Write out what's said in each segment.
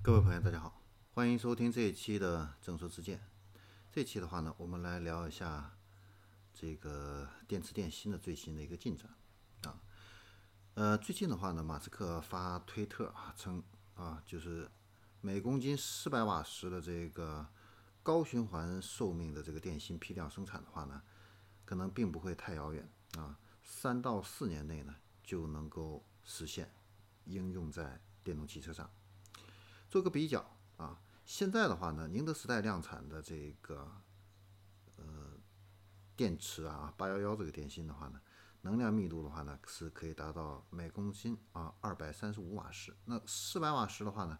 各位朋友，大家好，欢迎收听这一期的正说之见。这期的话呢，我们来聊一下这个电池电芯的最新的一个进展啊。呃，最近的话呢，马斯克发推特啊称啊，就是每公斤四百瓦时的这个高循环寿命的这个电芯批量生产的话呢，可能并不会太遥远啊，三到四年内呢就能够实现应用在电动汽车上。做个比较啊，现在的话呢，宁德时代量产的这个呃电池啊，八幺幺这个电芯的话呢，能量密度的话呢是可以达到每公斤啊二百三十五瓦时。那四百瓦时的话呢，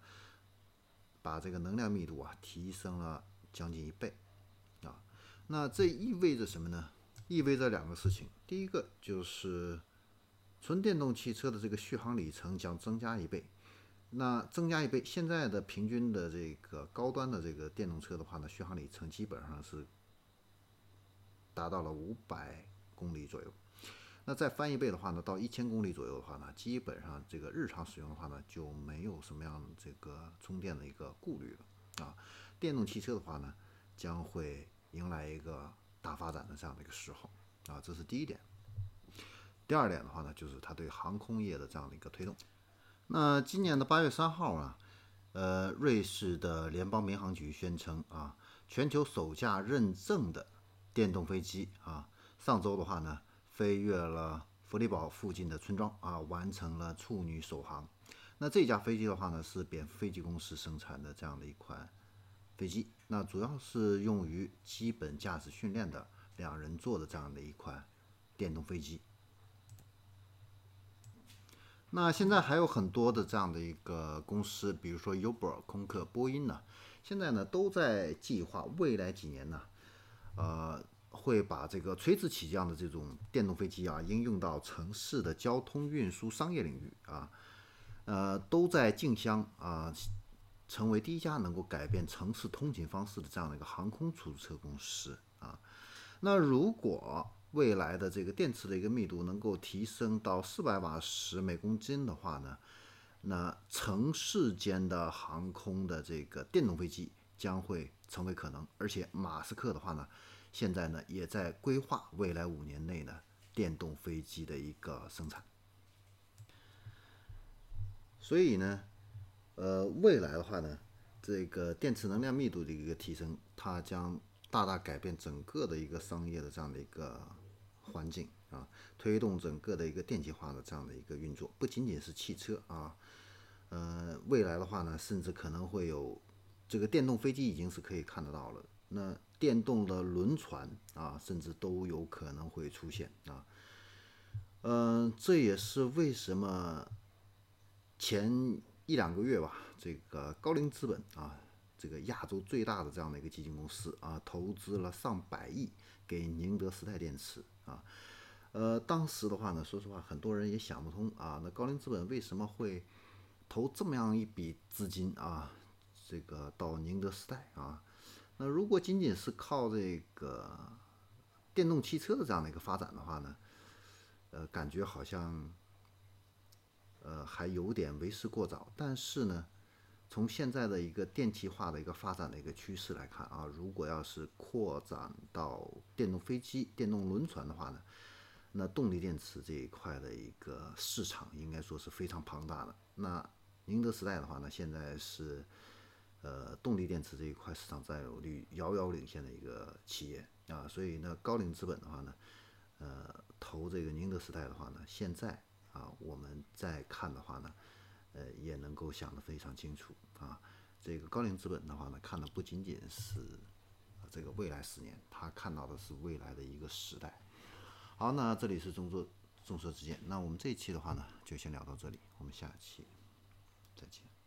把这个能量密度啊提升了将近一倍啊。那这意味着什么呢？意味着两个事情。第一个就是纯电动汽车的这个续航里程将增加一倍。那增加一倍，现在的平均的这个高端的这个电动车的话呢，续航里程基本上是达到了五百公里左右。那再翻一倍的话呢，到一千公里左右的话呢，基本上这个日常使用的话呢，就没有什么样这个充电的一个顾虑了啊。电动汽车的话呢，将会迎来一个大发展的这样的一个时候啊，这是第一点。第二点的话呢，就是它对航空业的这样的一个推动。那今年的八月三号啊，呃，瑞士的联邦民航局宣称啊，全球首架认证的电动飞机啊，上周的话呢，飞越了弗里堡附近的村庄啊，完成了处女首航。那这架飞机的话呢，是蝙蝠飞机公司生产的这样的一款飞机，那主要是用于基本驾驶训练的两人座的这样的一款电动飞机。那现在还有很多的这样的一个公司，比如说 Uber、空客、波音呢，现在呢都在计划未来几年呢，呃，会把这个垂直起降的这种电动飞机啊，应用到城市的交通运输、商业领域啊，呃，都在竞相啊，成为第一家能够改变城市通勤方式的这样的一个航空出租车公司啊。那如果未来的这个电池的一个密度能够提升到四百瓦时每公斤的话呢，那城市间的航空的这个电动飞机将会成为可能。而且马斯克的话呢，现在呢也在规划未来五年内呢电动飞机的一个生产。所以呢，呃，未来的话呢，这个电池能量密度的一个提升，它将。大大改变整个的一个商业的这样的一个环境啊，推动整个的一个电气化的这样的一个运作，不仅仅是汽车啊，呃，未来的话呢，甚至可能会有这个电动飞机已经是可以看得到了，那电动的轮船啊，甚至都有可能会出现啊，嗯，这也是为什么前一两个月吧，这个高瓴资本啊。这个亚洲最大的这样的一个基金公司啊，投资了上百亿给宁德时代电池啊，呃，当时的话呢，说实话，很多人也想不通啊，那高瓴资本为什么会投这么样一笔资金啊，这个到宁德时代啊？那如果仅仅是靠这个电动汽车的这样的一个发展的话呢，呃，感觉好像呃还有点为时过早，但是呢。从现在的一个电气化的一个发展的一个趋势来看啊，如果要是扩展到电动飞机、电动轮船的话呢，那动力电池这一块的一个市场应该说是非常庞大的。那宁德时代的话呢，现在是呃动力电池这一块市场占有率遥遥领先的一个企业啊，所以呢高瓴资本的话呢，呃投这个宁德时代的话呢，现在啊我们再看的话呢。呃，也能够想得非常清楚啊。这个高瓴资本的话呢，看的不仅仅是这个未来十年，他看到的是未来的一个时代。好，那这里是众说众说之见。那我们这一期的话呢，就先聊到这里，我们下期再见。